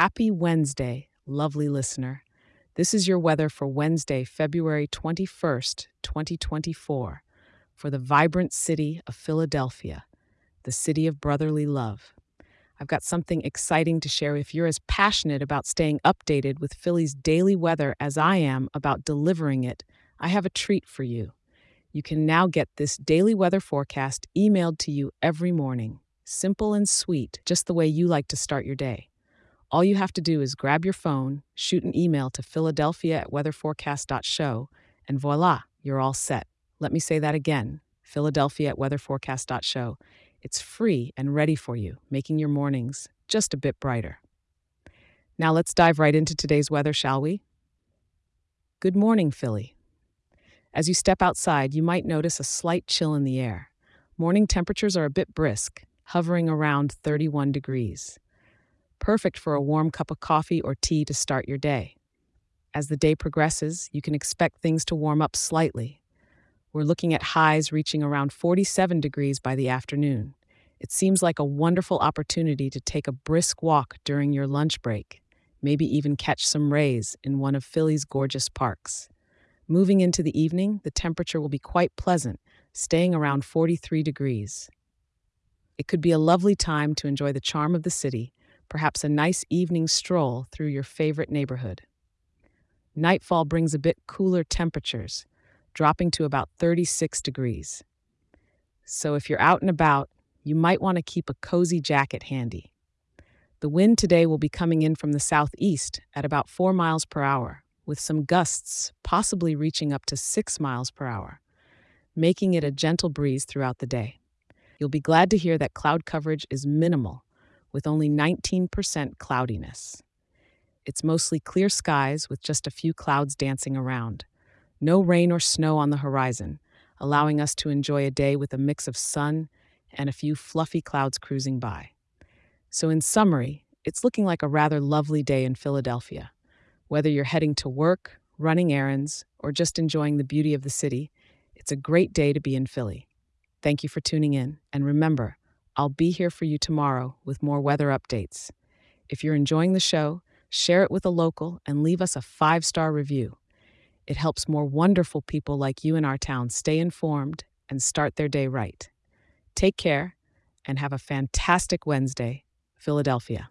Happy Wednesday, lovely listener. This is your weather for Wednesday, February 21st, 2024, for the vibrant city of Philadelphia, the city of brotherly love. I've got something exciting to share if you're as passionate about staying updated with Philly's daily weather as I am about delivering it. I have a treat for you. You can now get this daily weather forecast emailed to you every morning. Simple and sweet, just the way you like to start your day. All you have to do is grab your phone, shoot an email to Philadelphia at weatherforecast.show, and voila, you're all set. Let me say that again Philadelphia at weatherforecast.show. It's free and ready for you, making your mornings just a bit brighter. Now let's dive right into today's weather, shall we? Good morning, Philly. As you step outside, you might notice a slight chill in the air. Morning temperatures are a bit brisk, hovering around 31 degrees. Perfect for a warm cup of coffee or tea to start your day. As the day progresses, you can expect things to warm up slightly. We're looking at highs reaching around 47 degrees by the afternoon. It seems like a wonderful opportunity to take a brisk walk during your lunch break, maybe even catch some rays in one of Philly's gorgeous parks. Moving into the evening, the temperature will be quite pleasant, staying around 43 degrees. It could be a lovely time to enjoy the charm of the city, perhaps a nice evening stroll through your favorite neighborhood. Nightfall brings a bit cooler temperatures, dropping to about 36 degrees. So if you're out and about, you might want to keep a cozy jacket handy. The wind today will be coming in from the southeast at about 4 miles per hour, with some gusts possibly reaching up to 6 miles per hour, making it a gentle breeze throughout the day. You'll be glad to hear that cloud coverage is minimal, with only 19% cloudiness. It's mostly clear skies with just a few clouds dancing around. No rain or snow on the horizon, allowing us to enjoy a day with a mix of sun and a few fluffy clouds cruising by. So, in summary, it's looking like a rather lovely day in Philadelphia. Whether you're heading to work, running errands, or just enjoying the beauty of the city, it's a great day to be in Philly. Thank you for tuning in, and remember, I'll be here for you tomorrow with more weather updates. If you're enjoying the show, share it with a local and leave us a five star review. It helps more wonderful people like you in our town stay informed and start their day right. Take care and have a fantastic Wednesday, Philadelphia.